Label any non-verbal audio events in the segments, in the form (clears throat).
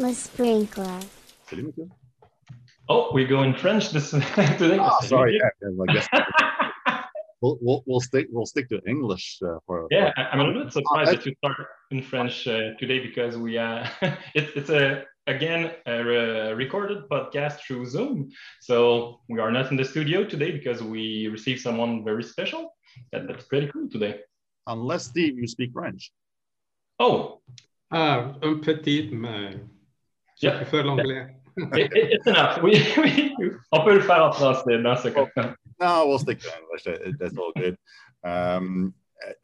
Le sprinkler. Salut, Oh, we go in French this (laughs) today. Oh, sorry. Yeah, yeah, I guess (laughs) we'll, we'll, we'll stick we'll stick to English uh, for. Yeah, for- I- I'm a little bit surprised I- that you start in French uh, today because we uh, (laughs) it's it's a again a re- recorded podcast through Zoom. So we are not in the studio today because we received someone very special. That, that's pretty cool today. unless Steve, you speak French. Oh, Ah, un petit, mais je Yeah. préfère l'anglais. it, it- it's enough. We, (laughs) we, on peut le faire en français dans ce cas. No, we'll stick to English. That's all good. Um,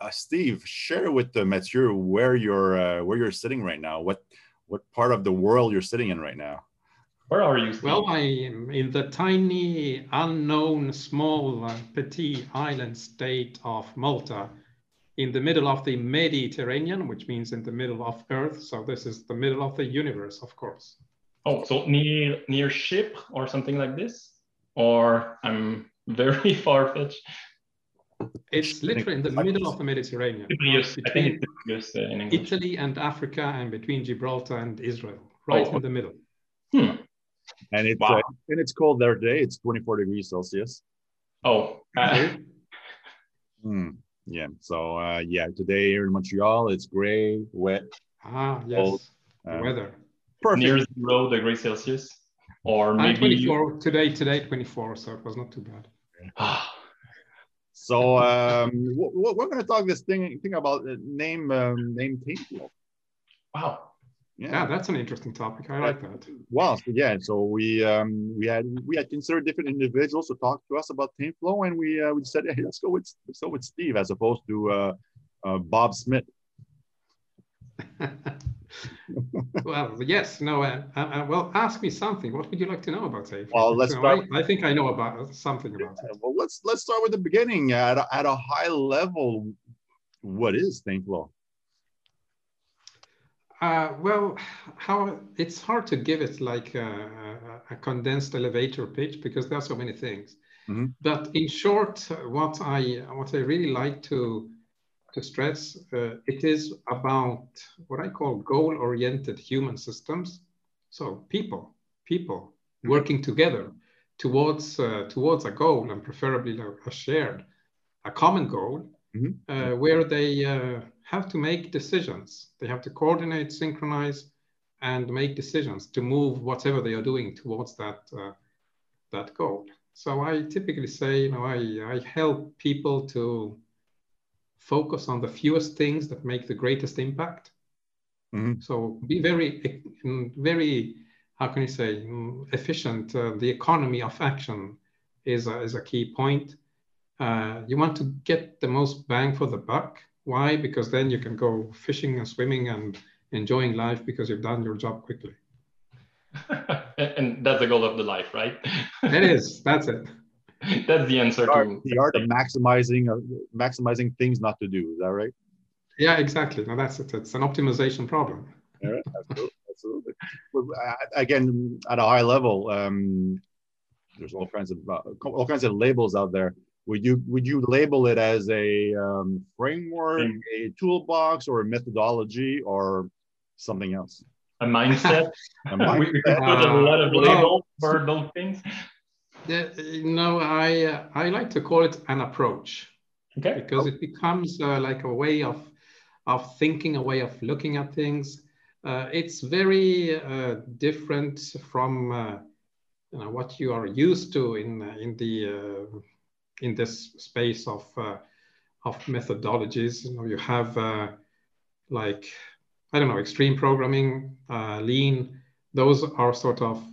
uh, Steve, share with uh, Mathieu where you're uh, where you're sitting right now. What what part of the world you're sitting in right now? Where are you? Steve? Well, I am in the tiny, unknown, small, uh, petit island state of Malta, in the middle of the Mediterranean, which means in the middle of Earth. So this is the middle of the universe, of course. Oh, so near near ship or something like this, or I'm very (laughs) far fetched. It's literally in the middle of the Mediterranean, Cyprus, between it's uh. Italy and Africa, and between Gibraltar and Israel, right Oh. in the middle. Hmm. And it's Wow. uh, and it's cold there today. It's 24 degrees Celsius. Oh, uh, (laughs) Hmm. Yeah. So uh, yeah, today here in Montreal, it's gray, wet, Ah, yes, Cold. the uh, weather. perfect. near zero degrees Celsius, or maybe 24 today, today 24, so it was not too bad. Ah, (sighs) So um, w- w- we're going to talk this thing thing about uh, name um, TameFlow. wow. Yeah, that's an interesting topic. I like that. Well, yeah. So we um, we had we had considered different individuals to talk to us about Flow, and we uh, we said, hey, let's go with let's go with Steve as opposed to uh, uh, Bob Smith. (laughs) well, yes, no. Uh, uh, uh, well, ask me something. What would you like to know about safe? Well, let's So start- I, I think I know about something about it. Well, let's let's start with the beginning at a, at a high level. What is think Flow? Uh, well, how it's hard to give it like a, a, condensed elevator pitch because there are so many things. Mhm. But in short, what I what I really like to to stress uh, it is about what I call goal-oriented human systems. So people, people Mhm. working together towards uh, towards a goal and preferably a, shared, a common goal, Mhm. uh, where they uh, have to make decisions. They have to coordinate, synchronize, and make decisions to move whatever they are doing towards that uh, that goal. So I typically say, you know, I, I help people to focus on the fewest things that make the greatest impact. Mhm. So be very, mm, very, how can you say, mm, efficient. Uh, the economy of action is a, is a key point. Uh, you want to get the most bang for the buck. Why? Because then you can go fishing and swimming and enjoying life because you've done your job quickly. and (laughs) and that's the goal of the life, right? It is. That's it. (laughs) that's the answer The art, to the art of maximizing of maximizing things not to do. Is that right? Yeah, exactly. No, that's it. It's an optimization problem. All right, absolutely. absolutely. Well, I- Again, at a high level, um, there's all kinds of uh, all kinds of labels out there. Would you would you label it as a um, framework, a toolbox, or a methodology, or something else? a mindset. (laughs) A we, we mindset? can put a lot of well- labels for those things. Yeah, no, I uh, I like to call it an approach Okay. because it becomes uh, like a way of of thinking, a way of looking at things. Uh, it's very uh, different from uh, you know, what you are used to in uh, in the uh, in this space of uh, of methodologies. You know, you have uh, like I don't know, extreme programming, uh, lean. Those are sort of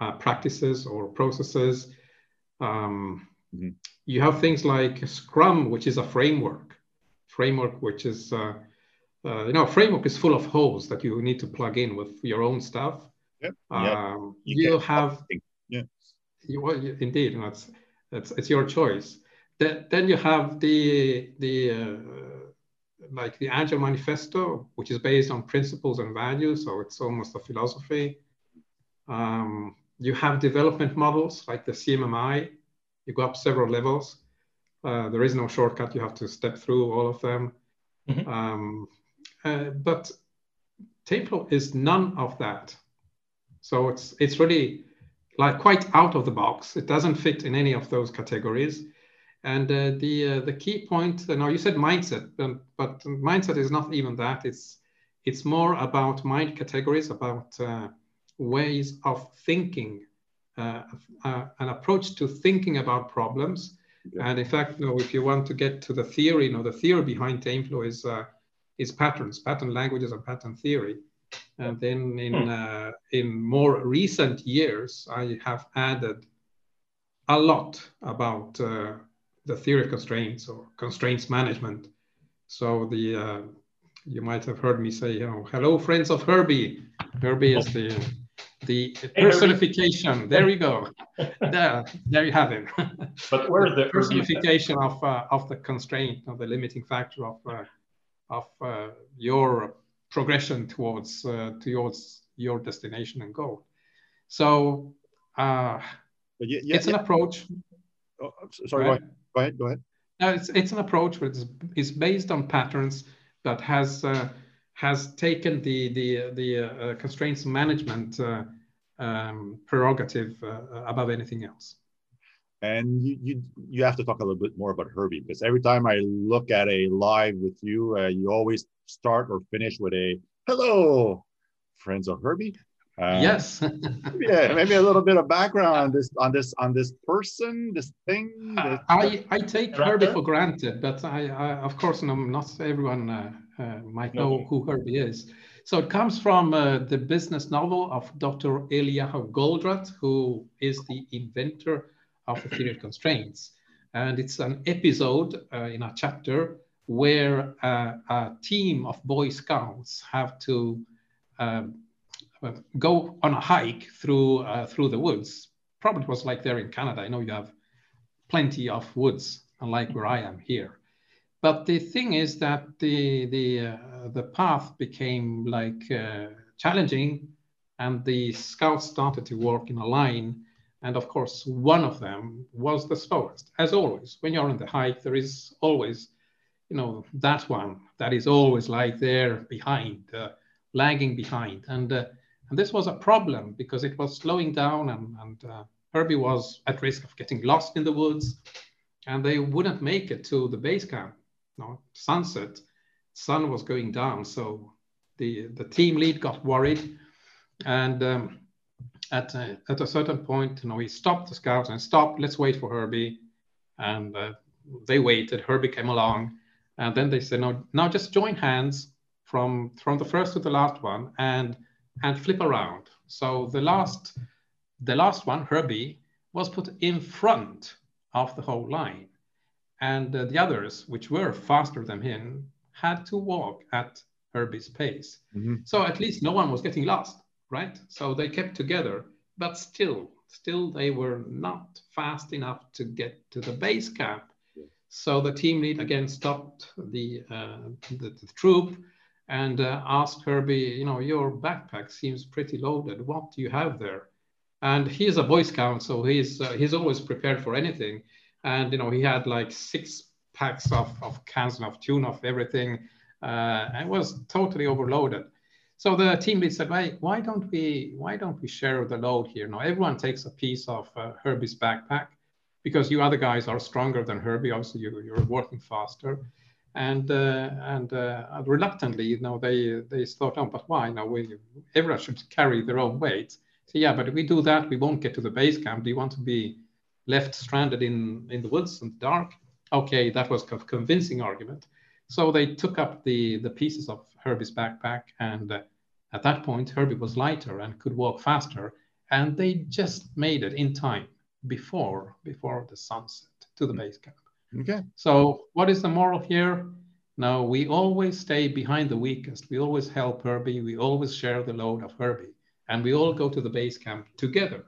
uh, practices or processes. Um, Mhm. You have things like Scrum, which is a framework, framework which is, uh, uh, you know, a framework is full of holes that you need to plug in with your own stuff. Yep. Yep. Um, You you have. Yeah. you, well, you, indeed, and that's, that's it's your choice. Then, then you have the the uh, like the Agile Manifesto, which is based on principles and values, so it's almost a philosophy. Um, you have development models like the CMMI. You go up several levels. Uh, there is no shortcut. You have to step through all of them. Mhm. Um, uh, but TameFlow is none of that. So it's it's really like quite out of the box. It doesn't fit in any of those categories. And uh, the uh, the key point now you said mindset, um, but mindset is not even that. It's it's more about mind categories, about uh, ways of thinking, uh, uh, an approach to thinking about problems. And in fact, you know, if you want to get to the theory, you know, the theory behind TameFlow is uh, is patterns, pattern languages, and pattern theory. And then in hmm. uh, in more recent years, I have added a lot about uh, the theory of constraints or constraints management. So the uh, you might have heard me say, you know, hello, friends of Herbie. Herbie is the the personification. There you go. (laughs) there, there you have him. (laughs) but where's the personification of uh, of the constraint of the limiting factor of uh, of uh, your progression towards uh, towards your destination and goal. So uh, yeah, yeah, it's an approach. Oh, sorry, go ahead. Go ahead. Go ahead. No, it's it's an approach which is based on patterns that has uh, has taken the the the uh, constraints management uh, um, prerogative uh, above anything else. And you, you you have to talk a little bit more about Herbie because every time I look at a live with you, uh, you always start or finish with a hello, friends of Herbie. Uh, yes. (laughs) yeah, maybe a little bit of background on this on this on this person, this thing. This... I I take Herbie for granted, but I, I of course no, not everyone uh, uh, might know who Herbie is. So it comes from uh, the business novel of Dr. Eliyahu Goldratt, who is the inventor of theory constraints. And it's an episode uh, in a chapter where uh, a team of Boy Scouts have to um, go on a hike through uh, through the woods. Probably was like there in Canada. I know you have plenty of woods, unlike where I am here. But the thing is that the the uh, the path became like uh, challenging, and the scouts started to work in a line and of course, one of them was the slowest. As always, when you're on the hike, there is always, you know, that one that is always like there behind, uh, lagging behind. And, uh, and this was a problem because it was slowing down and, and uh, Herbie was at risk of getting lost in the woods and they wouldn't make it to the base camp. Know, sunset, sun was going down. So the, the team lead got worried and um, at a, at a certain point, you know, he stopped the scouts and stopped. Let's wait for Herbie, and uh, they waited. Herbie came along, and then they said, "No, now just join hands from from the first to the last one, and and flip around." So the last the last one, Herbie, was put in front of the whole line, and uh, the others, which were faster than him, had to walk at Herbie's pace. Mm-hmm. So at least no one was getting lost right? So they kept together, but still, still they were not fast enough to get to the base camp. So the team lead again stopped the, uh, the, the, troop and uh, asked Herbie, you know, your backpack seems pretty loaded. What do you have there? And he's a Boy Scout, so he's uh, he's always prepared for anything. And you know, he had like six packs of, of cans of tuna, of everything. Uh, and was totally overloaded. So the team lead said, "Why, why don't we why don't we share the load here? Now everyone takes a piece of uh, Herbie's backpack because you other guys are stronger than Herbie. Obviously, you, you're working faster." And uh, and uh, reluctantly, you know, they they thought, "Oh, but why? Now we everyone should carry their own weight." So yeah, but if we do that, we won't get to the base camp. Do you want to be left stranded in in the woods in the dark? Okay, that was a convincing argument. So they took up the, the pieces of Herbie's backpack, and uh, at that point, Herbie was lighter and could walk faster, and they just made it in time before before the sunset to the base camp. Okay. So what is the moral here? Now we always stay behind the weakest. We always help Herbie. We always share the load of Herbie, and we all go to the base camp together.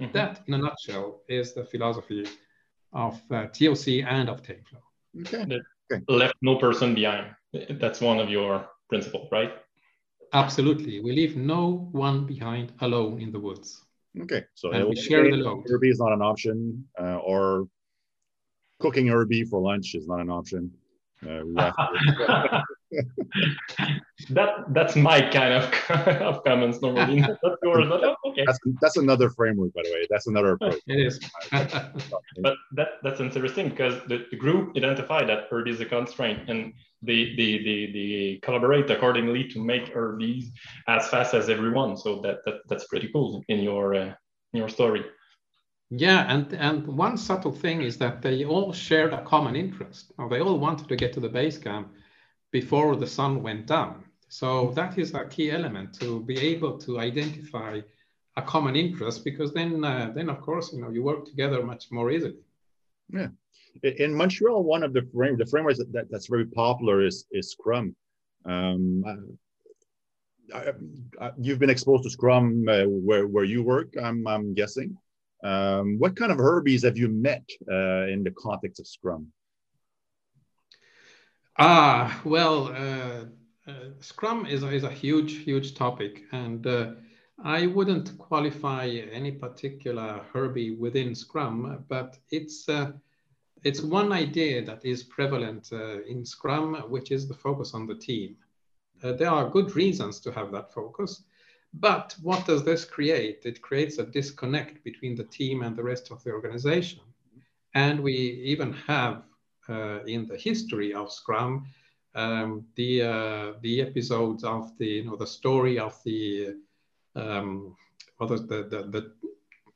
Mm-hmm. That, in a nutshell, is the philosophy of uh, TOC and of TameFlow. Okay. Okay. Left no person behind. That's one of your principles, right? Absolutely. We leave no one behind alone in the woods. Okay. So and we share the load. Herbie is not an option, uh, or cooking Herbie for lunch is not an option. Uh, (laughs) (laughs) that that's my kind of, (laughs) of comments normally. Not yours, but oh, okay. That's, that's another framework, by the way. That's another approach. It is. but that that's interesting because the, the group identified that Herbie is a constraint and they, they, they, they collaborate accordingly to make Herbies as fast as everyone. So that, that that's pretty cool in your uh, in your story. Yeah, and, and one subtle thing is that they all shared a common interest. Now, they all wanted to get to the base camp before the sun went down. So that is a key element to be able to identify a common interest because then, uh, then of course, you know, you work together much more easily. Yeah. In Montreal, one of the frame the frameworks that, that, that's very popular is is Scrum. Um, I, I, you've been exposed to Scrum uh, where where you work. I'm I'm guessing. Um, what kind of Herbies have you met uh, in the context of Scrum? Ah, well, uh, uh, Scrum is, is a huge, huge topic, and uh, I wouldn't qualify any particular Herbie within Scrum, but it's uh, it's one idea that is prevalent uh, in Scrum, which is the focus on the team. there are good reasons to have that focus. But what does this create? It creates a disconnect between the team and the rest of the organization. And we even have uh, in the history of Scrum um, the uh, the episodes of the you know the story of the um, what the, the the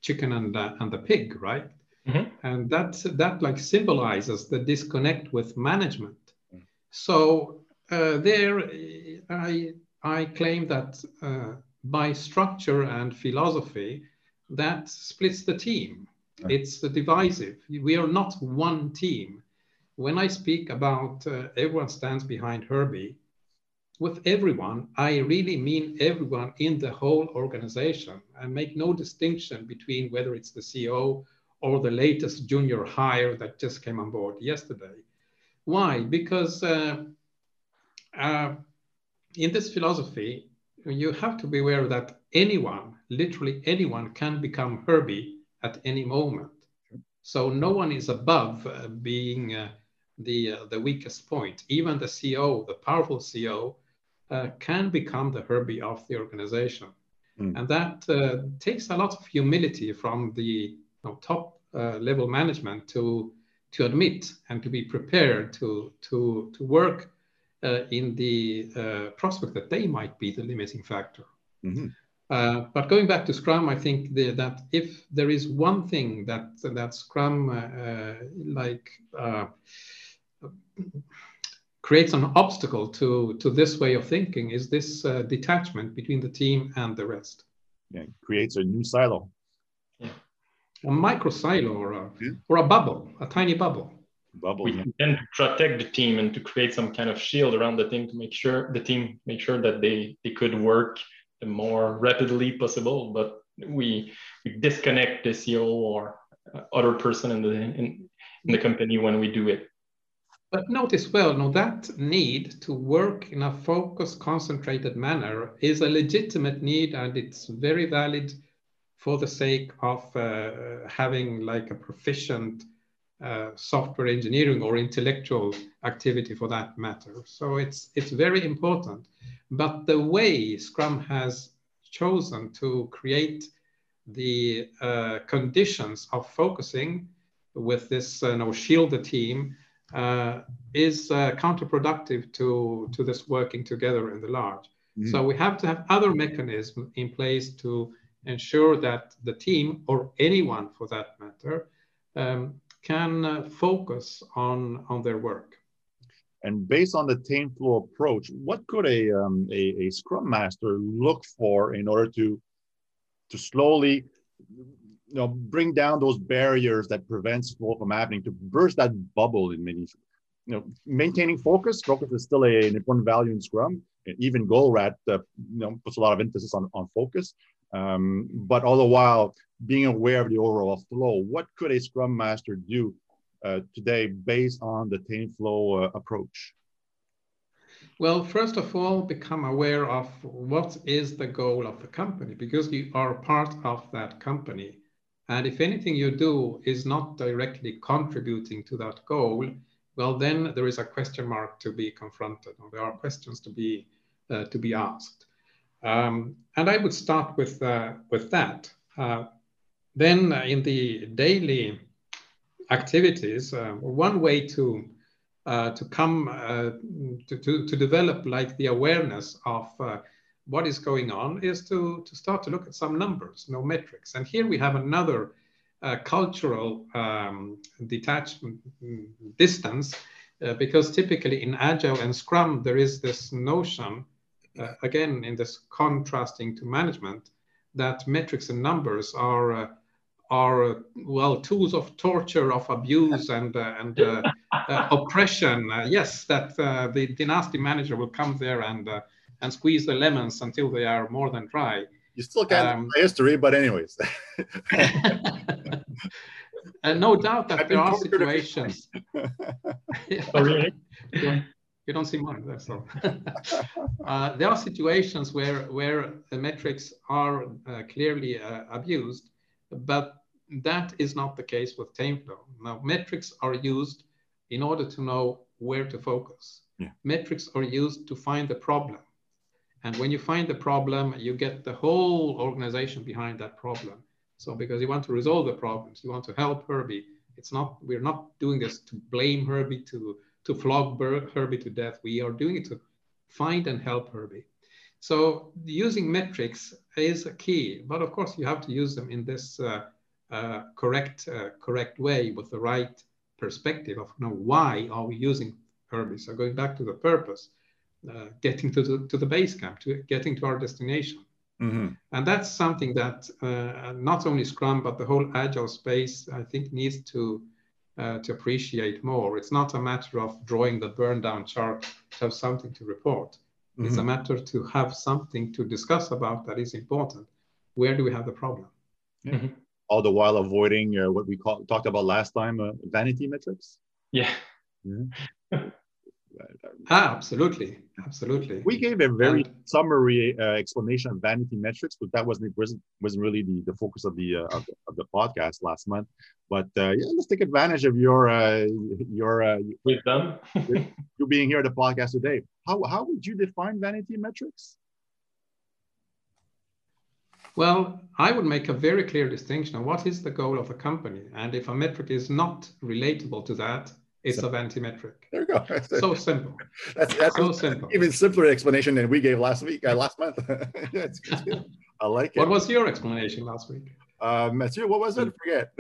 chicken and the, and the pig, right? Mm-hmm. And that that like symbolizes the disconnect with management. Mm. So uh, there, I I claim that uh, by structure and philosophy, that splits the team. It's divisive. We are not one team. When I speak about uh, everyone stands behind Herbie, with everyone, I really mean everyone in the whole organization. I make no distinction between whether it's the CEO or the latest junior hire that just came on board yesterday. Why? Because uh, uh, in this philosophy, you have to be aware that anyone, literally anyone, can become Herbie at any moment. So no one is above uh, being uh, the uh, the weakest point. Even the CEO, the powerful CEO, uh, can become the Herbie of the organization, mm. and that uh, takes a lot of humility from the you know, top uh, level management to to admit and to be prepared to to to work in the uh, prospect that they might be the limiting factor. Mm-hmm. Uh, but going back to Scrum, I think the, that if there is one thing that that Scrum like creates an obstacle to to this way of thinking is this uh, detachment between the team and the rest. Yeah, it creates a new silo. Yeah. A micro silo or a, yeah. or a bubble, a tiny bubble bubble. We tend to protect the team and to create some kind of shield around the team to make sure the team make sure that they they could work the more rapidly possible. But we, we disconnect the CEO or other person in the in, in the company when we do it. But notice well, no, that need to work in a focused, concentrated manner is a legitimate need, and it's very valid for the sake of uh, having like a proficient uh, software engineering or intellectual activity for that matter. So it's it's very important. But the way Scrum has chosen to create the uh, conditions of focusing with this uh, you know, shield the team uh, is uh, counterproductive to, to this working together in the large. Mm. So we have to have other mechanisms in place to ensure that the team or anyone for that matter um, can uh, focus on, on their work. And based on the TameFlow approach, what could a, um, a, a Scrum Master look for in order to, to slowly you know, bring down those barriers that prevents flow from happening, to burst that bubble in many, you know, maintaining focus. Focus is still a, an important value in Scrum. Even Goldratt, uh, you know, puts a lot of emphasis on, on focus. Um, but all the while being aware of the overall flow, what could a Scrum Master do uh, today based on the TameFlow uh, approach? Well, first of all, become aware of what is the goal of the company because you are part of that company. And if anything you do is not directly contributing to that goal, well, then there is a question mark to be confronted, or there are questions to be uh, to be asked. Um, and I would start with uh, with that. Uh, then in the daily activities, uh, one way to uh, to come uh, to, to, to develop like the awareness of what is going on is to, to start to look at some numbers, no metrics. And here we have another uh, cultural um, detachment distance, uh, because typically in Agile and Scrum, there is this notion, uh, again, in this contrasting to management, that metrics and numbers are uh, are well tools of torture, of abuse, (laughs) and uh, and uh, oppression. yes, that the, the nasty manager will come there and and squeeze the lemons until they are more than dry. You still can't um, history, but anyways. and (laughs) no doubt that there are situations. oh, really? (laughs) you don't see mine, that's all. (laughs) uh, there are situations where, where the metrics are uh, clearly uh, abused, but that is not the case with TameFlow. Now, metrics are used in order to know where to focus. Yeah. Metrics are used to find the problem. And when you find the problem, you get the whole organization behind that problem. So because you want to resolve the problems, you want to help Herbie. It's not, we're not doing this to blame Herbie, to, to flog Herbie to death. We are doing it to find and help Herbie. So using metrics is a key, but of course you have to use them in this uh, uh, correct, uh, correct way with the right perspective of you know, why are we using Herbie? So going back to the purpose, uh, getting to the, to the base camp, to getting to our destination. Mm-hmm. And that's something that uh, not only Scrum, but the whole Agile space, I think, needs to uh, to appreciate more. It's not a matter of drawing the burn down chart to have something to report. Mm-hmm. It's a matter to have something to discuss about that is important. Where do we have the problem? Yeah. Mm-hmm. All the while avoiding uh, what we call, talked about last time, uh, vanity metrics. Yeah. (laughs) Ah, absolutely, absolutely. We gave a very and, summary uh, explanation of vanity metrics, but that wasn't wasn't, wasn't really the, the focus of the, uh, of the, of the podcast last month. But uh, yeah, let's take advantage of your uh, your uh, wisdom. you being here at the podcast today. How how would you define vanity metrics? Well, I would make a very clear distinction of what is the goal of a company, and if a metric is not relatable to that, it's so, a vanity metric. There you go. (laughs) so simple. That's, that's so simple. Even simpler explanation than we gave last week, uh, last month. yeah, it's, it's I like it. What was your explanation last week? Uh, Mathieu, what was it? Forget.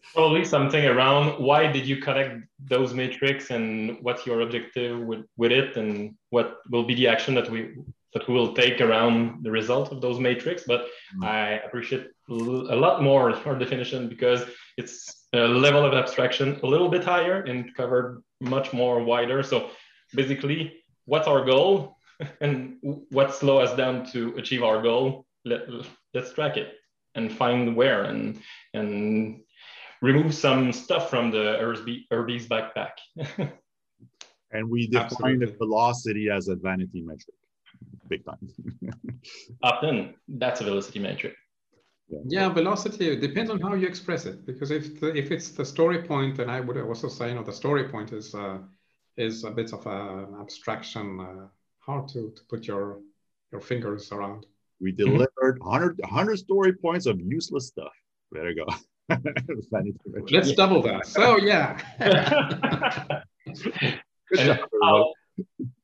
(laughs) Probably something around why did you collect those metrics and what's your objective with, with it and what will be the action that we that we will take around the result of those matrix. But mm. I appreciate a lot more our definition because it's a level of abstraction a little bit higher and covered much more wider. So basically, what's our goal (laughs) and what slow us down to achieve our goal? Let, let's track it and find where and and remove some stuff from the Herbie's backpack. (laughs) and we define the velocity as a vanity metric big time. (laughs) Often that's a velocity metric. Yeah. yeah, velocity depends on how you express it. Because if the, if it's the story point, then I would also say, you know, the story point is uh, is a bit of an abstraction, uh, hard to, to put your your fingers around. We delivered 100, 100 story points of useless stuff. There you go. (laughs) Let's double that. So yeah. (laughs) Good job,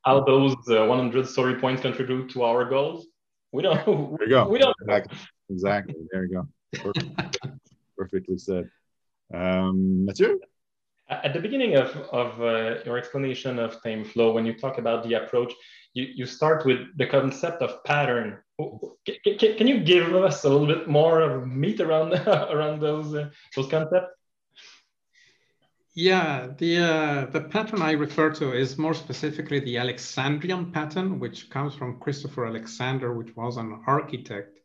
how those uh, 100 story points contribute to our goals we don't there you go we don't exactly, exactly. there you go (laughs) perfectly said um Mathieu? at the beginning of, of uh, your explanation of TameFlow, when you talk about the approach, you, you start with the concept of pattern. Can, can, can you give us a little bit more of meat around (laughs) around those uh, those concepts? Yeah, the uh, the pattern I refer to is more specifically the Alexandrian pattern, which comes from Christopher Alexander, which was an architect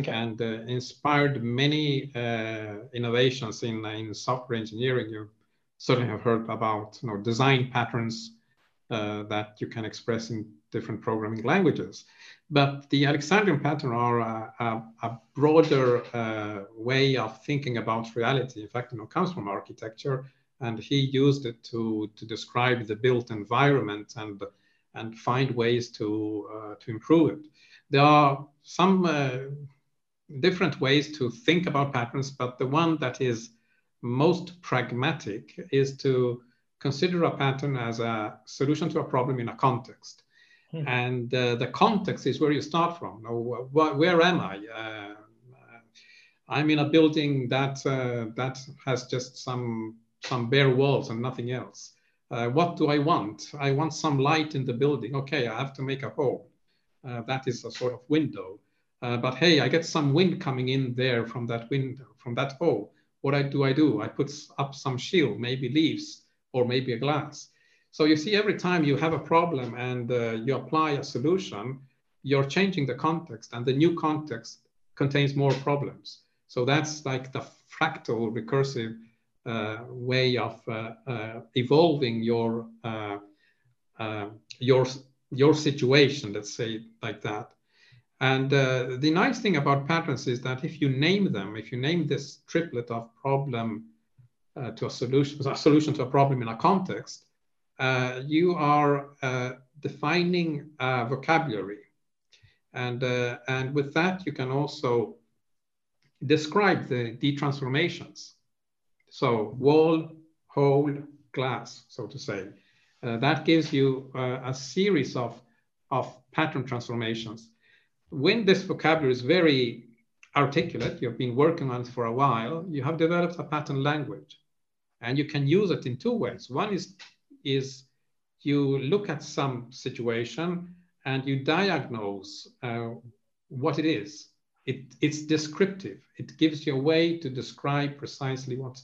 okay. and uh, inspired many uh, innovations in in software engineering. You certainly have heard about you know design patterns uh, that you can express in different programming languages. But the Alexandrian pattern are a, a, a broader uh, way of thinking about reality. In fact, you know, comes from architecture and he used it to, to describe the built environment and, and find ways to, uh, to improve it. There are some uh, different ways to think about patterns, but the one that is most pragmatic is to consider a pattern as a solution to a problem in a context. Hmm. And uh, the context is where you start from. Now, wh where am I? Uh, I'm in a building that uh, that has just some some bare walls and nothing else. Uh, what do I want? I want some light in the building. Okay, I have to make a hole. Uh, that is a sort of window. Uh, but hey, I get some wind coming in there from that wind, from that hole. What I do I do? I put up some shield, maybe leaves or maybe a glass. So you see, every time you have a problem and uh, you apply a solution, you're changing the context, and the new context contains more problems. So that's like the fractal recursive uh, way of uh, uh, evolving your uh, your your situation. Let's say like that. And uh, the nice thing about patterns is that if you name them, if you name this triplet of problem to a solution, a solution to a problem in a context, you are defining a vocabulary. And, and with that, you can also describe the, the transformations. So wall, hole, glass, so to say. Uh, that gives you uh, a series of, of pattern transformations. When this vocabulary is very articulate, you've been working on it for a while, you have developed a pattern language. And you can use it in two ways. One is, is you look at some situation and you diagnose uh, what it is it, it's descriptive. It gives you a way to describe precisely what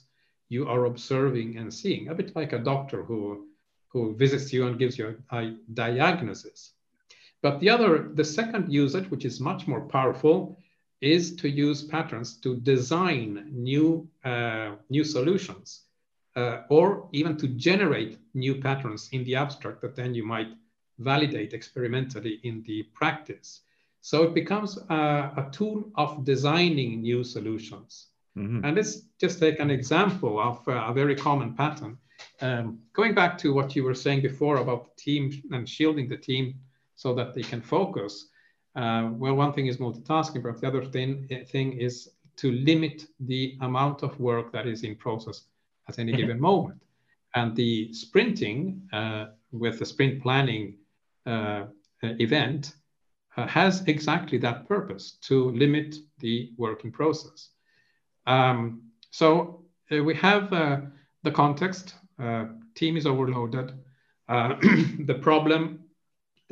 you are observing and seeing, a bit like a doctor who, who visits you and gives you a, a diagnosis. But the other, the second usage, which is much more powerful, is to use patterns to design new, uh, new solutions, uh, or even to generate new patterns in the abstract that then you might validate experimentally in the practice. So it becomes a, a tool of designing new solutions. Mm-hmm. And let's just take an example of uh, a very common pattern. Um, going back to what you were saying before about the team and shielding the team so that they can focus. Uh, well, one thing is multitasking, but the other thing, thing is to limit the amount of work that is in process at any given mm-hmm. moment. And the sprinting uh, with the sprint planning uh, event uh, has exactly that purpose to limit the working process. Um, so uh, we have uh, the context, uh, team is overloaded, uh, (clears throat) the problem,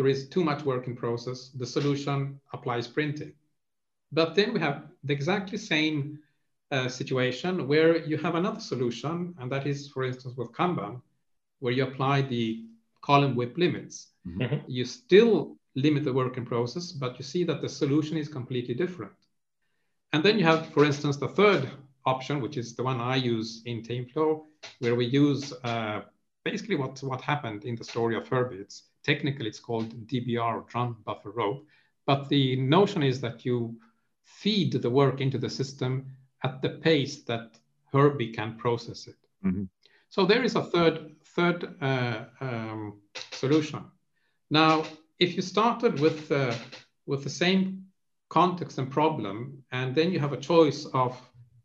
there is too much work in process, the solution applies printing. But then we have the exactly same uh, situation where you have another solution, and that is, for instance, with Kanban, where you apply the column width limits. Mm-hmm. You still limit the working process, but you see that the solution is completely different. And then you have, for instance, the third option, which is the one I use in TameFlow, where we use uh, basically what, what happened in the story of Herbie. Technically it's called DBR, or drum buffer rope. But the notion is that you feed the work into the system at the pace that Herbie can process it. Mm-hmm. So there is a third, third uh, um, solution. Now, if you started with uh, with the same context and problem, and then you have a choice of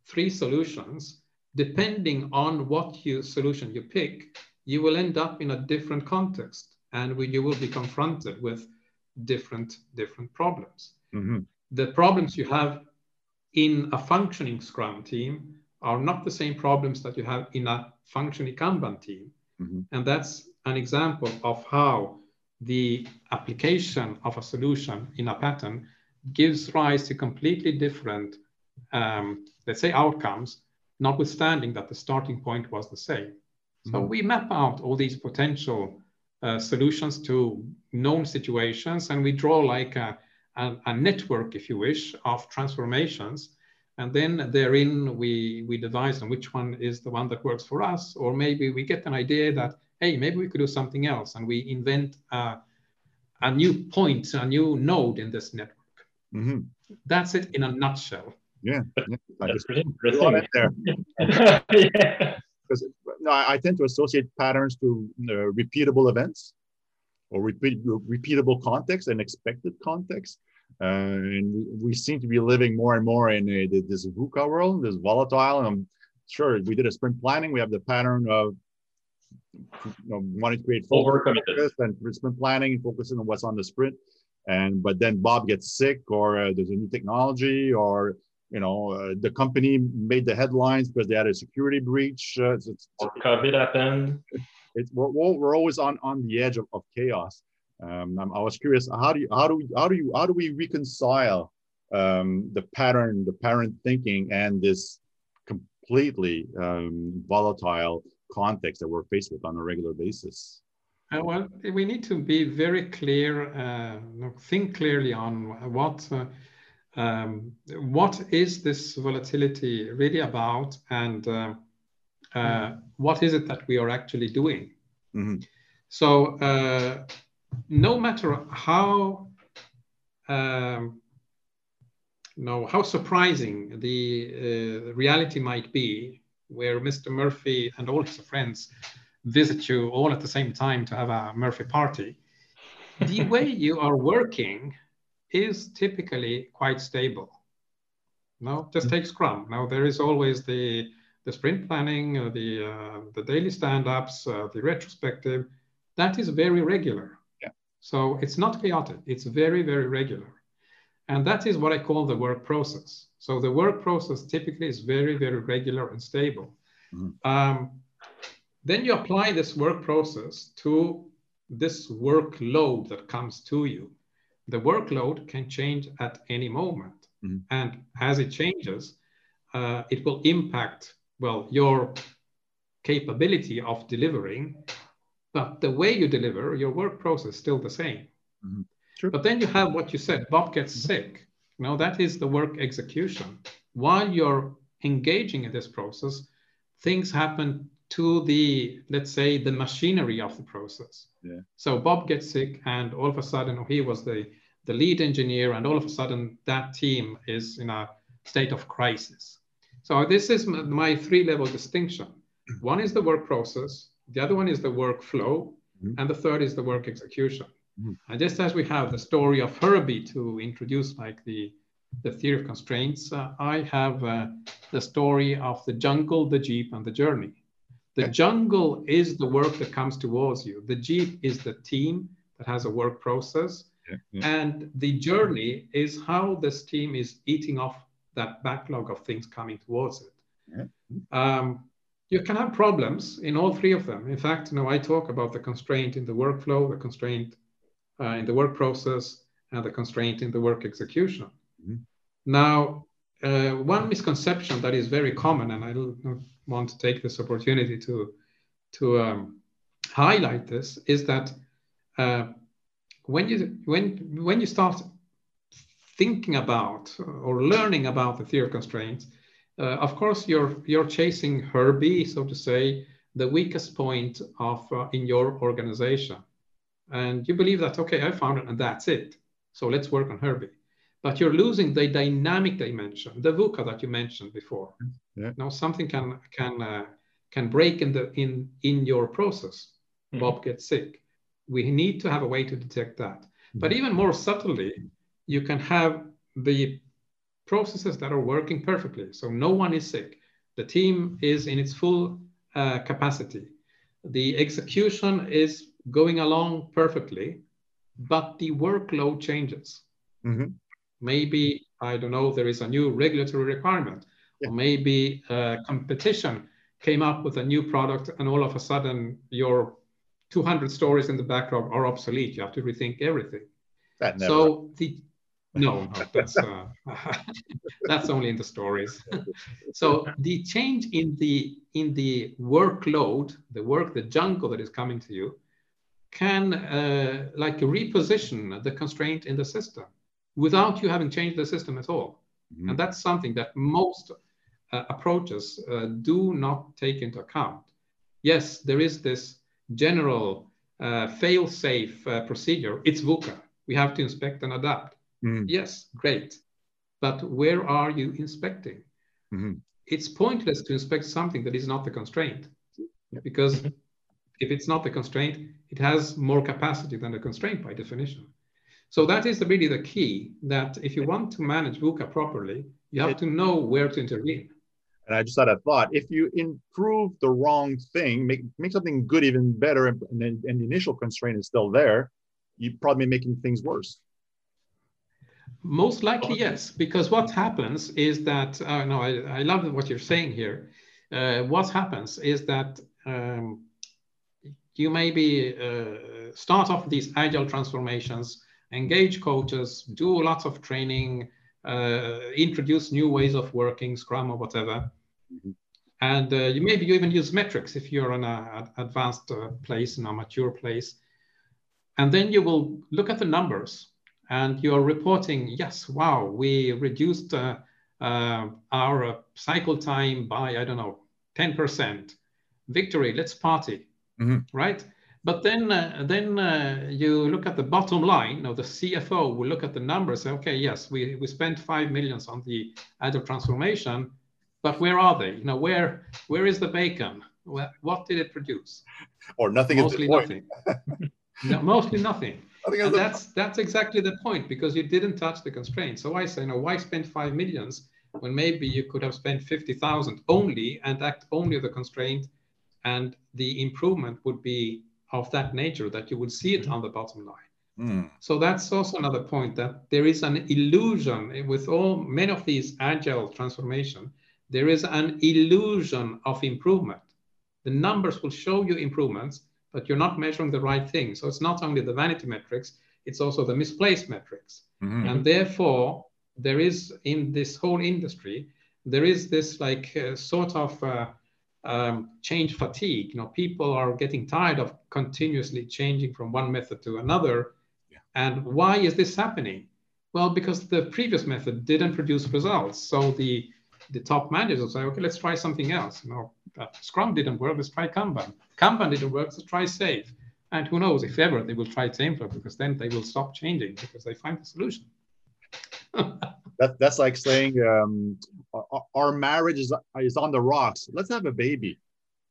three solutions, depending on what you solution you pick, you will end up in a different context, and you will be confronted with different different problems. Mm-hmm. The problems you have in a functioning Scrum team are not the same problems that you have in a functioning Kanban team, mm-hmm. and that's an example of how the application of a solution in a pattern gives rise to completely different, um, let's say, outcomes, notwithstanding that the starting point was the same. Mm-hmm. So we map out all these potential uh, solutions to known situations, and we draw like a, a, a, network, if you wish, of transformations. And then therein, we, we devise on which one is the one that works for us, or maybe we get an idea that hey, maybe we could do something else. And we invent a, a new point, a new node in this network. Mm-hmm. That's it in a nutshell. Yeah, yeah. that's pretty interesting. There. (laughs) (laughs) yeah. I, I, tend to associate patterns to uh, repeatable events or repeat, repeatable context and expected context. Uh, and we seem to be living more and more in a, this VUCA world, this volatile. And I'm sure we did a sprint planning. We have the pattern of you know, wanting to create focus and sprint planning and focusing on what's on the sprint. And but then Bob gets sick, or uh, there's a new technology, or you know uh, the company made the headlines because they had a security breach. Uh, it's, it's, or COVID happened. (laughs) It's, we're, we're always on on the edge of, of chaos. Um, I was curious, how do you how do we how do you how do we reconcile um, the pattern, the parent thinking, and this completely um, volatile context that we're faced with on a regular basis? Uh, well, we need to be very clear, uh, think clearly on what uh, um, what is this volatility really about, and uh, uh, what is it that we are actually doing. Mm-hmm. So, uh, no matter how um, no, how surprising the reality might be, where Mr. Murphy and all his friends visit you all at the same time to have a Murphy party, the (laughs) way you are working is typically quite stable. No, just take Scrum. Now there is always the the sprint planning, uh, the uh, the daily stand-ups, uh, the retrospective. That is very regular. Yeah. So it's not chaotic. It's very very regular, and that is what I call the work process. So the work process typically is very very regular and stable. Mm-hmm. Um, then you apply this work process to this workload that comes to you. The workload can change at any moment. Mm-hmm. And as it changes, uh, it will impact, well, your capability of delivering. But the way you deliver, your work process is still the same. Mm-hmm. Sure. But then you have what you said Bob gets mm-hmm. sick. Now, that is the work execution. While you're engaging in this process, things happen to the let's say the machinery of the process yeah. so bob gets sick and all of a sudden he was the the lead engineer and all of a sudden that team is in a state of crisis so this is my three level distinction one is the work process the other one is the workflow mm-hmm. and the third is the work execution mm-hmm. and just as we have the story of herbie to introduce like the the theory of constraints uh, i have uh, the story of the jungle the jeep and the journey the jungle is the work that comes towards you. The Jeep is the team that has a work process. Yeah, yeah. And the journey is how this team is eating off that backlog of things coming towards it. Yeah. Um, you can have problems in all three of them. In fact, you know, I talk about the constraint in the workflow, the constraint uh, in the work process, and the constraint in the work execution. Mm-hmm. Now, uh, one misconception that is very common, and I want to take this opportunity to to um, highlight this, is that uh, when you when when you start thinking about or learning about the theory of constraints, uh, of course you're you're chasing Herbie, so to say, the weakest point of uh, in your organization, and you believe that okay, I found it and that's it. So let's work on Herbie but you're losing the dynamic dimension, the VUCA that you mentioned before. Yeah. Now something can can uh, can break in the in in your process. Mm-hmm. Bob gets sick. We need to have a way to detect that. Mm-hmm. But even more subtly, you can have the processes that are working perfectly. So no one is sick. The team is in its full uh, capacity. The execution is going along perfectly, but the workload changes. Mm-hmm. Maybe, I don't know, there is a new regulatory requirement, yeah. or maybe uh, competition came up with a new product and all of a sudden your 200 stories in the backlog are obsolete. You have to rethink everything. so the no, no that's uh, (laughs) that's only in the stories. (laughs) so the change in the in the workload, the work, the jungle that is coming to you, can uh, like reposition the constraint in the system without you having changed the system at all. Mm-hmm. And that's something that most uh, approaches uh, do not take into account. Yes, there is this general uh, fail safe uh, procedure. It's VUCA. We have to inspect and adapt. Mm-hmm. Yes, great. But where are you inspecting? Mm-hmm. It's pointless to inspect something that is not the constraint. because if it's not the constraint, it has more capacity than the constraint by definition. So that is really the key that if you want to manage VUCA properly, you have to know where to intervene. And I just had a thought: if you improve the wrong thing, make make something good even better, and, then and the initial constraint is still there, you probably making things worse. Most likely, yes, because what happens is that uh, no, I, I love what you're saying here. Uh, what happens is that um, you maybe uh, start off these agile transformations, engage coaches, do lots of training, uh, introduce new ways of working, Scrum or whatever. Mm-hmm. And uh, you maybe you even use metrics if you're in an advanced uh, place, in a mature place. And then you will look at the numbers and you're reporting, yes, wow, we reduced uh, uh, our cycle time by, I don't know, 10%. Victory, let's party, mm-hmm. right? But then, uh, then uh, you look at the bottom line, or the CFO will look at the numbers. Say, okay, yes, we, we spent five millions on the agile transformation, but where are they? You know, where where is the bacon? What, what did it produce? Or nothing. Mostly nothing. (laughs) no, mostly nothing. (laughs) And that's that's exactly the point because you didn't touch the constraint. So I say, you know, why spend five millions when maybe you could have spent fifty thousand only and act only the constraint, and the improvement would be of that nature that you would see it mm-hmm. on the bottom line. Mm. So that's also another point that there is an illusion with all many of these agile transformation. There is an illusion of improvement. The numbers will show you improvements, but you're not measuring the right thing. So it's not only the vanity metrics, it's also the misplaced metrics. Mm-hmm. And therefore, there is in this whole industry, there is this like uh, sort of uh, um, change fatigue. You know, people are getting tired of continuously changing from one method to another. Yeah. And why is this happening? Well, because the previous method didn't produce results. So the the top managers will say, okay, let's try something else. You know, uh, Scrum didn't work, let's try Kanban. Kanban didn't work, let's try Safe. And who knows if ever they will try TameFlow because then they will stop changing because they find the solution. (laughs) that, that's like saying um, our marriage is, is on the rocks. Let's have a baby.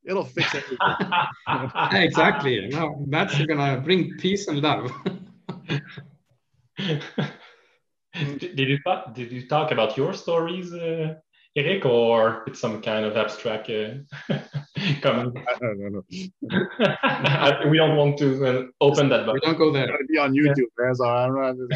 It'll fix (laughs) everything. (laughs) exactly. No, that's gonna bring peace and love. (laughs) did you talk? Did you talk about your stories, uh, Eric, or it's some kind of abstract uh, comment? I don't we don't want to uh, open that. We don't go there. It's be on YouTube, yeah. So I don't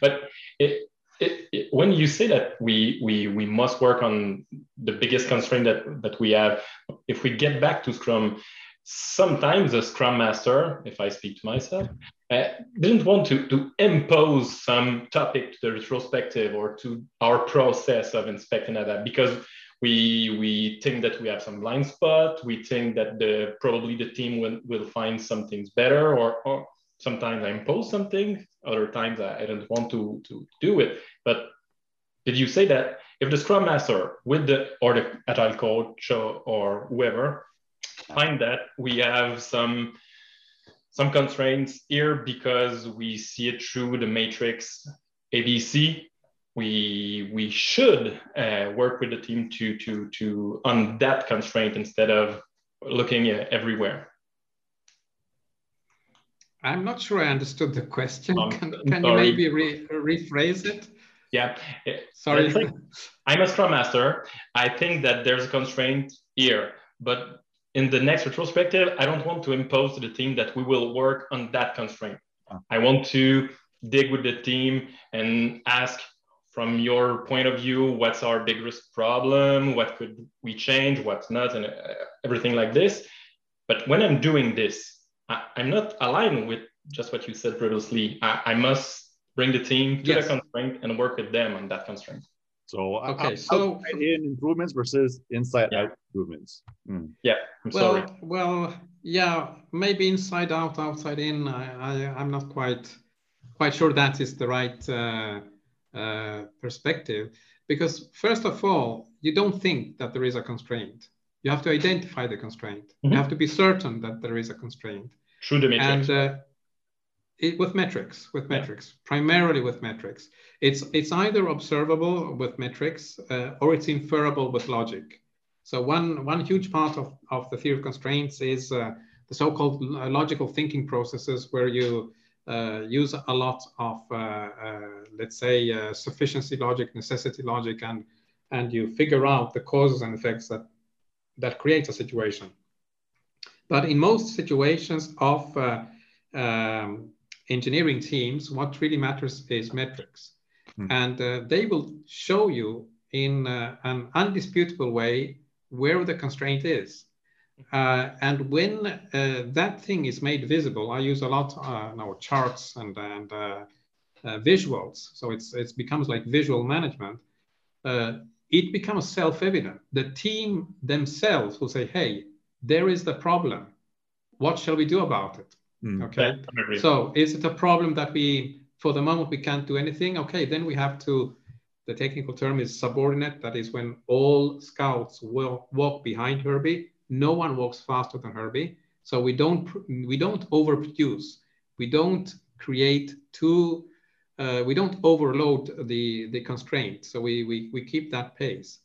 but it, it, it, when you say that we, we, we must work on the biggest constraint that, that we have, if we get back to Scrum, sometimes a Scrum Master, if I speak to myself, uh, didn't want to, to impose some topic to the retrospective or to our process of inspecting that because we we think that we have some blind spot we think that the probably the team will, will find some things better or, or sometimes I impose something, other times I, don't want to, to do it. But did you say that if the Scrum Master with the or the Agile coach or whoever find that we have some some constraints here because we see it through the matrix ABC, we we should uh, work with the team to to to on that constraint instead of looking everywhere. I'm not sure I understood the question. Um, can, can you maybe re rephrase it? Yeah. Sorry. I'm a Scrum Master. I think that there's a constraint here, but in the next retrospective, I don't want to impose to the team that we will work on that constraint. Oh. I want to dig with the team and ask from your point of view, what's our biggest problem? What could we change? What's not? And uh, everything like this. But when I'm doing this, I, am not aligned with just what you said previously. I, I must bring the team to yes. the constraint and work with them on that constraint. So okay, so in improvements versus inside yeah. out improvements. Mm. Yeah, I'm well, sorry. well, yeah, maybe inside out, outside in. I, I am not quite quite sure that is the right uh, uh, perspective because first of all, you don't think that there is a constraint. You have to identify the constraint. Mm-hmm. You have to be certain that there is a constraint. Through the metrics. And uh, it, with metrics, with metrics, yeah. primarily with metrics. It's it's either observable with metrics uh, or it's inferable with logic. So one, one huge part of, of the theory of constraints is uh, the so-called logical thinking processes where you uh, use a lot of, uh, uh, let's say, uh, sufficiency logic, necessity logic, and, and you figure out the causes and effects that, that creates a situation. But in most situations of uh, um, engineering teams, what really matters is metrics. Hmm. And uh, they will show you in uh, an undisputable way where the constraint is. Uh, and when uh, that thing is made visible, I use a lot uh, now charts and, and uh, visuals. So it's, it becomes like visual management. It becomes self-evident. The team themselves will say, hey, there is the problem. What shall we do about it? Mm, okay. So is it a problem that we, for the moment, we can't do anything? Okay, then we have to, the technical term is subordinate. That is when all scouts will walk behind Herbie. No one walks faster than Herbie. So we don't, we don't overproduce. We don't create too, uh, we don't overload the, the constraint. So we, we, we keep that pace.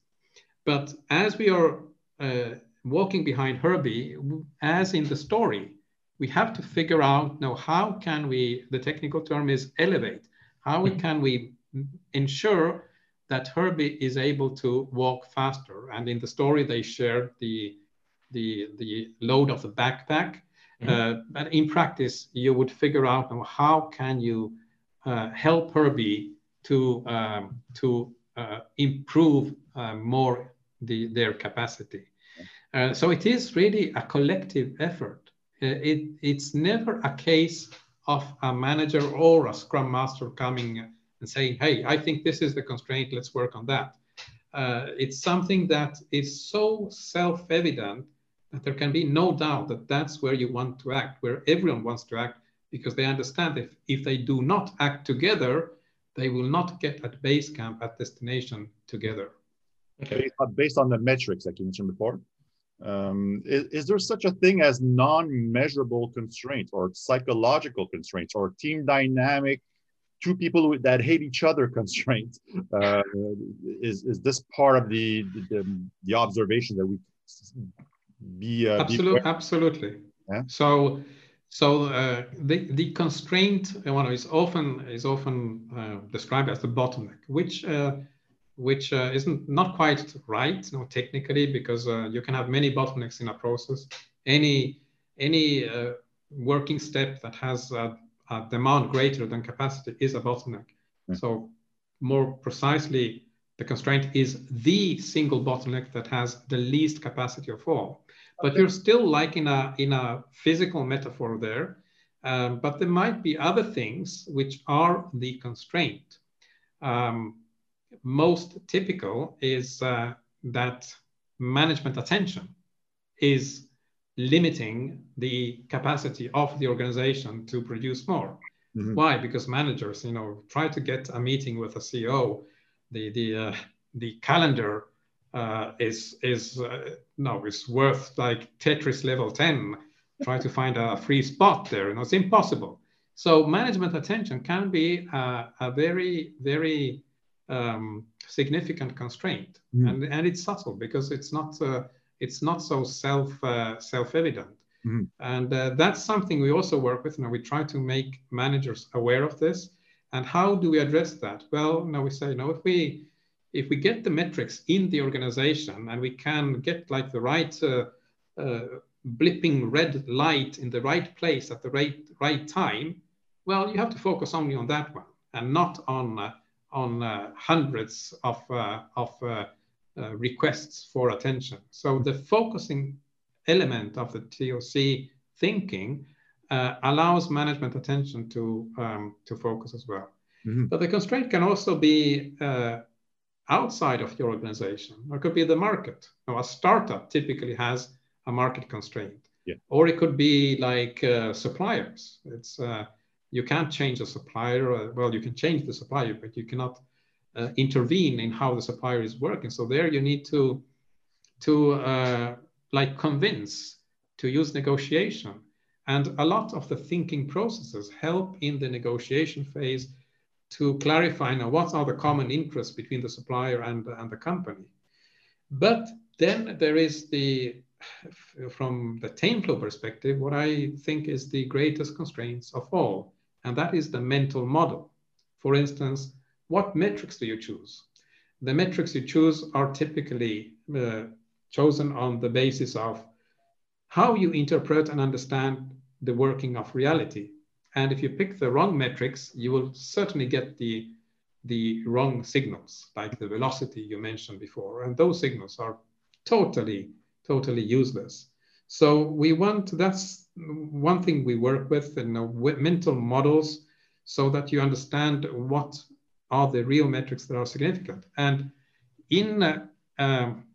But as we are uh, walking behind Herbie, as in the story, we have to figure out now how can we, the technical term is elevate, how we, can we ensure that Herbie is able to walk faster. And in the story, they shared the, the, the load of the backpack. Mm-hmm. Uh, but in practice, you would figure out now how can you uh, help Herbie to, um, to uh, improve uh, more the, their capacity. Uh, so it is really a collective effort. Uh, it, it's never a case of a manager or a scrum master coming and saying, hey, I think this is the constraint, let's work on that. Uh, it's something that is so self-evident that there can be no doubt that that's where you want to act, where everyone wants to act, because they understand if, if they do not act together, they will not get at base camp, at destination together. Okay. Based on the metrics that you mentioned before, um, is, is, there such a thing as non-measurable constraints or psychological constraints or team dynamic, two people that hate each other (laughs) constraints? Uh, is, is this part of the, the, the observation that we be, uh, absolutely, be absolutely. Yeah? So, so uh, the, the constraint you know, is often is often uh, described as the bottleneck, which uh, which uh, isn't not quite right, you know, technically, because uh, you can have many bottlenecks in a process. Any any uh, working step that has a, a, demand greater than capacity is a bottleneck. Mm. So more precisely, the constraint is the single bottleneck that has the least capacity of all. But you're still like in a in a physical metaphor there. Um, but there might be other things which are the constraint. Um, most typical is uh, that management attention is limiting the capacity of the organization to produce more. Mm-hmm. Why? Because managers, you know, try to get a meeting with a CEO. The the uh, the calendar uh, is is uh, no is worth like Tetris level ten. try to find a free spot there. You know, it's impossible. So management attention can be a, a very very um, significant constraint, mm. and and it's subtle because it's not uh, it's not so self uh, self evident, mm. and uh, that's something we also work with. Now we try to make managers aware of this, and how do we address that? Well, now we say, you know, if we if we get the metrics in the organization and we can get like the right uh, uh, blipping red light in the right place at the right right time, well, you have to focus only on that one and not on uh, on uh, hundreds of, uh, of uh, requests for attention. So the focusing element of the TOC thinking allows management attention to, um, to focus as well. Mm-hmm. But the constraint can also be outside of your organization. It could be the market. Now, a startup typically has a market constraint. Yeah. Or it could be like uh, suppliers. It's uh, you can't change a supplier. Well, you can change the supplier, but you cannot uh, intervene in how the supplier is working. So there you need to to uh, like convince to use negotiation. And a lot of the thinking processes help in the negotiation phase to clarify now what are the common interests between the supplier and, and the company. But then there is the, from the TameFlow perspective, what I think is the greatest constraints of all, and that is the mental model. For instance, what metrics do you choose? The metrics you choose are typically uh, chosen on the basis of how you interpret and understand the working of reality. And if you pick the wrong metrics, you will certainly get the, the wrong signals, like the velocity you mentioned before. And those signals are totally, totally useless. So we want, that's one thing we work with, know, mental models so that you understand what are the real metrics that are significant. And in uh, um,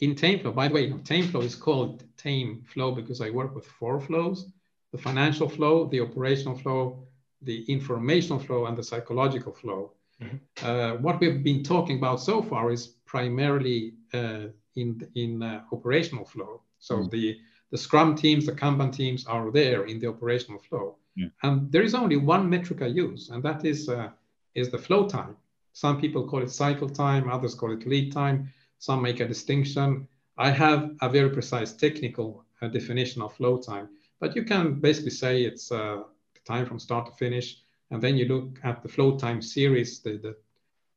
in TameFlow, by the way, TameFlow is called TameFlow because I work with four flows, the financial flow, the operational flow, the informational flow, and the psychological flow. Mm-hmm. Uh, what we've been talking about so far is primarily uh, in, in uh, operational flow. So mm-hmm. the, the Scrum teams, the Kanban teams are there in the operational flow. Yeah. And there is only one metric I use, and that is, uh, is the flow time. Some people call it cycle time, others call it lead time some make a distinction. I have a very precise technical uh, definition of flow time, but you can basically say it's uh, time from start to finish. And then you look at the flow time series, the,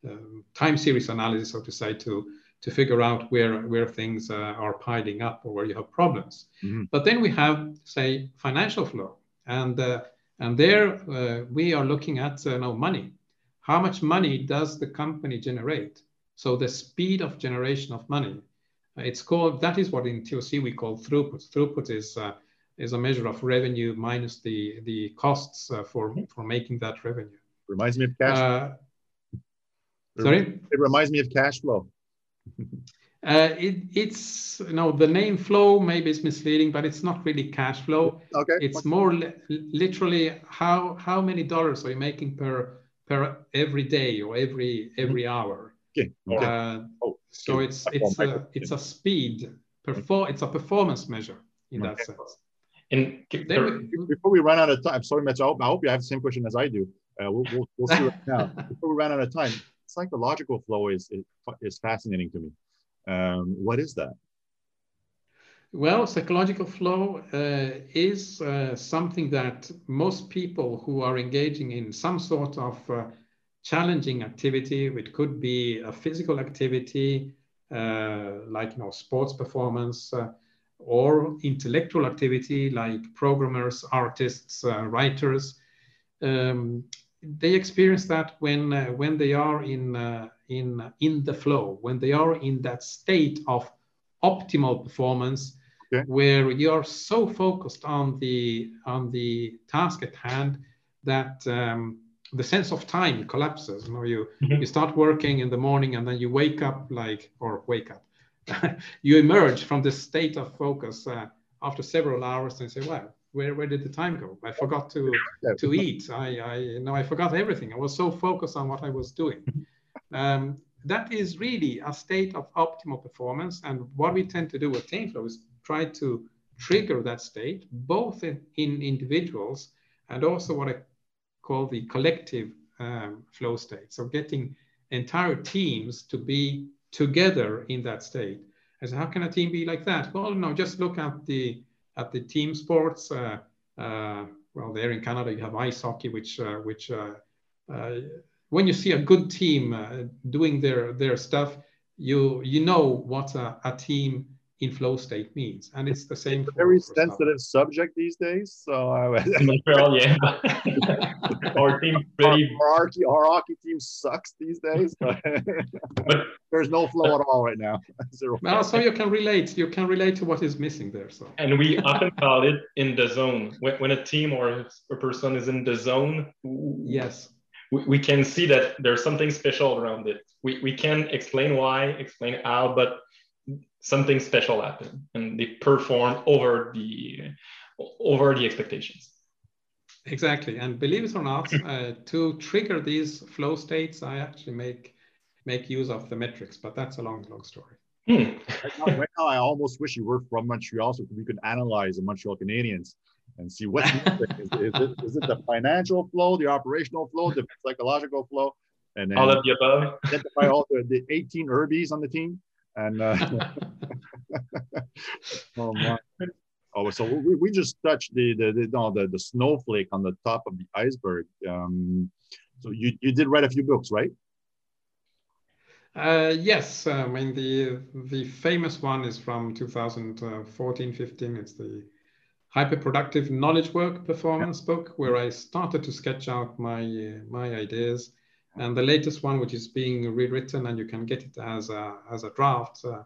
the um, time series analysis, so to say, to, to figure out where, where things uh, are piling up or where you have problems. Mm-hmm. But then we have, say, financial flow. And, uh, and there uh, we are looking at uh, money. How much money does the company generate? So the speed of generation of money, it's called, that is what in TOC we call throughput. Throughput is, uh, is a measure of revenue minus the, the costs uh, for, mm-hmm. for making that revenue. Reminds me of cash. Uh, sorry? It reminds me of cash flow. (laughs) Uh, it, it's you know the name flow maybe is misleading, but it's not really cash flow. Okay. It's more li literally how how many dollars are you making per per every day or every every mm -hmm. hour. Okay. okay. Uh, oh, so it's it's a, it's a speed perform it's a performance measure in that sense. And before we run out of time, sorry, Mitch, I hope, I hope you have the same question as I do. Uh, we'll, we'll, we'll see right now. (laughs) Before we run out of time, psychological flow is, is, is fascinating to me. Um, what is that? Well, psychological flow uh, is uh, something that most people who are engaging in some sort of uh, challenging activity, which could be a physical activity, uh, like you know, sports performance, uh, or intellectual activity like programmers, artists, uh, writers. Um, they experience that when uh, when they are in uh, in in the flow, when they are in that state of optimal performance, okay. where you are so focused on the on the task at hand that um, the sense of time collapses. You know, you mm-hmm. you start working in the morning and then you wake up like or wake up. (laughs) you emerge from this state of focus uh, after several hours and say, "Well, where, where did the time go? I forgot to to eat. I, I you know I forgot everything. I was so focused on what I was doing." (laughs) Um, that is really a state of optimal performance. And what we tend to do with TameFlow is try to trigger that state, both in, in individuals and also what I call the collective um, flow state. So getting entire teams to be together in that state. I said, how can a team be like that? Well, no, just look at the at the team sports. Uh, uh, well, there in Canada you have ice hockey, which uh, which uh, uh, when you see a good team uh, doing their their stuff, you you know what a, a team in flow state means. And it's the same. It's a very sensitive stuff. subject these days. So I was (laughs) well, yeah. (laughs) our team pretty our, our, hockey, our hockey team sucks these days, (laughs) but, but there's no flow at all right now. Zero. Well, so you can relate. You can relate to what is missing there. So and we often call it in the zone. When, when a team or a person is in the zone. Yes. We, we can see that there's something special around it. We, we can explain why, explain how, but something special happened and they performed over the over the expectations. Exactly. And believe it or not uh, to trigger these flow states i actually make make use of the metrics but that's a long long story. Hmm. right, now, right, now, i almost wish you were from montreal so we could analyze the montreal Canadiens and see what is, is, it, is it the financial flow the operational flow the psychological flow? And then all of the above. identify all the, the 18 herbies on the team And uh, (laughs) (laughs) oh my. (laughs) Oh, so we, we just touched the the the, no, the the snowflake on the top of the iceberg. Um, so you you did write a few books, right? Uh, yes, I mean the the famous one is from 2014, 15. It's the hyperproductive knowledge work performance yeah. book where I started to sketch out my uh, my ideas. And the latest one, which is being rewritten, and you can get it as a as a draft, uh,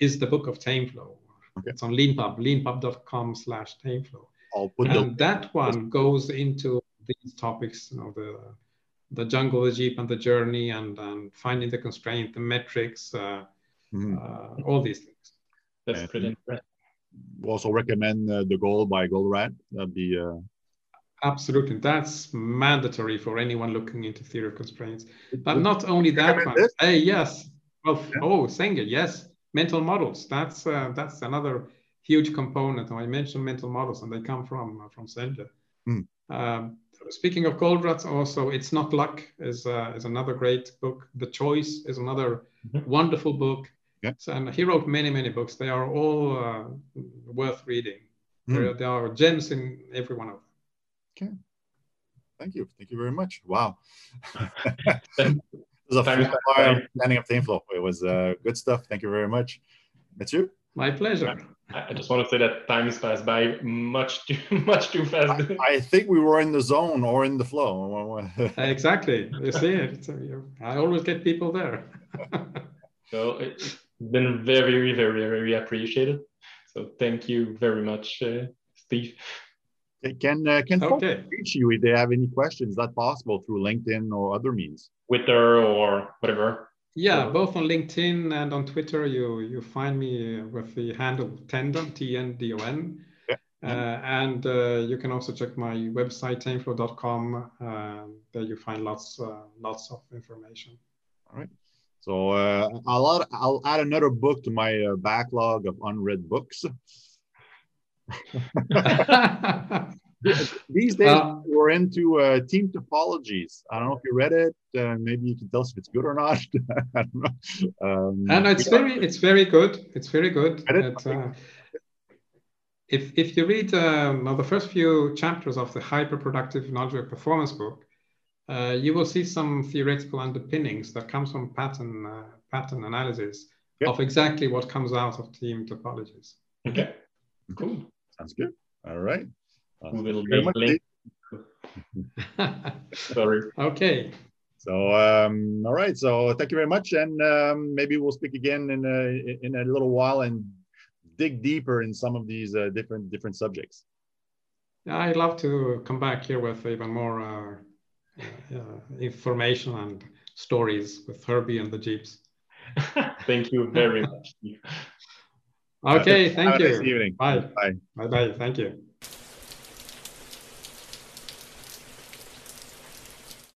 is the book of TameFlow. Okay. It's on LeanPub, leanpub.com slash TameFlow. I'll and the- that one goes into these topics, you know, the the jungle, the jeep, and the journey, and, and finding the constraint, the metrics, uh, mm-hmm. uh, all these things. That's and pretty impressive. Also recommend uh, the goal by Goldratt. That'd be uh, absolutely that's mandatory for anyone looking into theory of constraints. But not only that one. Hey, yes. Well, yeah. oh, Senge, yes. Mental models. That's uh, that's another huge component. I mentioned mental models, and they come from uh, from Senge. Mm. Um, speaking of Goldratt, also it's not luck is uh, is another great book. The Choice is another mm-hmm. wonderful book. Yeah. So, and he wrote many many books. They are all uh, worth reading. Mm. There, there are gems in every one of them. Okay. Thank you. Thank you very much. Wow. (laughs) it was a fun understanding of TameFlow. It was uh, good stuff. Thank you very much. That's you. My pleasure. I just want to say that time has passed by much too (laughs) much too fast. I, I think we were in the zone or in the flow. (laughs) exactly. You see it. I always get people there. so it's been very, very, very appreciated. So thank you very much, uh, Steve. Can uh, can okay. reach you if they have any questions? Is that possible through LinkedIn or other means? Twitter or whatever. Yeah, both on LinkedIn and on Twitter, you you find me with the handle Tendon T N D O N. Yeah. Uh, and uh, you can also check my website tameflow.com. Uh, there you find lots uh, lots of information. All right. So uh, I'll add, I'll add another book to my uh, backlog of unread books. (laughs) These days, uh, we're into uh, team topologies. I don't know if you read it. Uh, maybe you can tell us if it's good or not. (laughs) I don't know. Um, and it's very, it's very good. It's very good. Uh, if if you read um, the first few chapters of the hyperproductive knowledge performance book, uh, you will see some theoretical underpinnings that comes from pattern uh, pattern analysis of exactly what comes out of team topologies. Okay, cool. Sounds good. All right. Little link. (laughs) Sorry. Okay. So um, all right. So thank you very much, and um, maybe we'll speak again in a in a little while and dig deeper in some of these uh, different different subjects. Yeah, I'd love to come back here with even more uh, uh, information and stories with Herbie and the Jeeps. thank you very (laughs) much. Okay, thank Have you. Nice evening. Bye. Bye. Bye. Bye. Thank you.